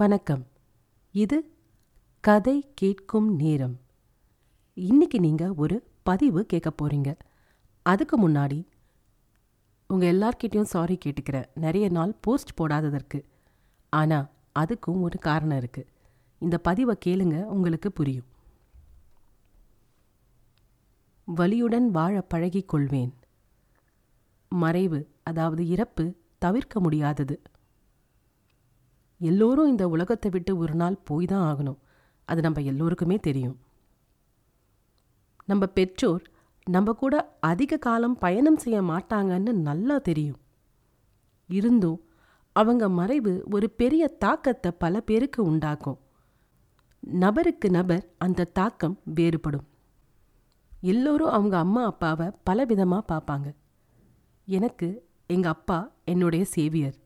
வணக்கம். இது கதை கேட்கும் நேரம். இன்னைக்கு நீங்க ஒரு பதிவு கேட்க போறீங்க. அதுக்கு முன்னாடி உங்க எல்லார்கிட்டயும் சாரி கேட்டுக்கிறேன் நிறைய நாள் போஸ்ட் போடாததற்கு. ஆனா அதுக்கும் ஒரு காரணம் இருக்கு. இந்த பதிவை கேளுங்க உங்களுக்கு புரியும். வலியுடன் வாழ பழகிக் கொள்வேன். மறைவு அதாவது இறப்பு தவிர்க்க முடியாதது. எல்லோரும் இந்த உலகத்தை விட்டு ஒரு நாள் போய் தான் ஆகணும். அது நம்ம எல்லோருக்குமே தெரியும். நம்ம பெற்றோர் நம்ம கூட அதிக காலம் பயணம் செய்ய மாட்டாங்கன்னு நல்லா தெரியும். இருந்தும் அவங்க மறைவு ஒரு பெரிய தாக்கத்தை பல பேருக்கு உண்டாக்கும். நபருக்கு நபர் அந்த தாக்கம் வேறுபடும். எல்லோரும் அவங்க அம்மா அப்பாவை பலவிதமாக பார்ப்பாங்க. எனக்கு எங்கள் அப்பா என்னுடைய சேவியர்.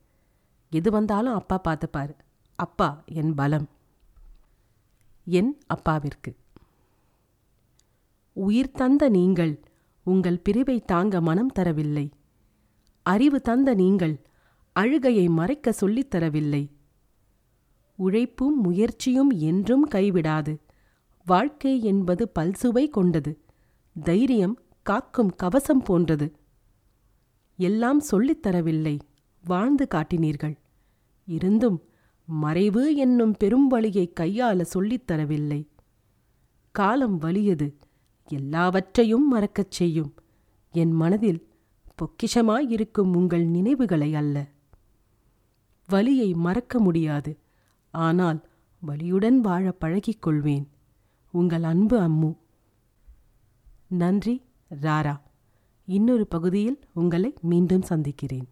எது வந்தாலும் அப்பா பார்த்துப்பார். அப்பா என் பலம். என் அப்பாவிற்கு. உயிர் தந்த நீங்கள் உங்கள் பிரிவை தாங்க மனம் தரவில்லை. அறிவு தந்த நீங்கள் அழுகையை மறைக்க சொல்லித் தரவில்லை. உழைப்பும் முயற்சியும் என்றும் கைவிடாது. வாழ்க்கை என்பது பல்சுவை கொண்டது. தைரியம் காக்கும் கவசம் போன்றது. எல்லாம் சொல்லித் தரவில்லை. வாழ்ந்து காட்டினீர்கள். இருந்தும் மறைவு என்னும் பெரும் வழியை கையாள சொல்லித் தரவில்லை. காலம் வலியது. எல்லாவற்றையும் மறக்கச் செய்யும். என் மனதில் பொக்கிஷமாயிருக்கும் உங்கள் நினைவுகளை அல்ல. வலியை மறக்க முடியாது. ஆனால் வலியுடன் வாழ பழகிக் கொள்வேன். உங்கள் அன்பு அம்மு. நன்றி ராரா. இன்னொரு பகுதியில் உங்களை மீண்டும் சந்திக்கிறேன்.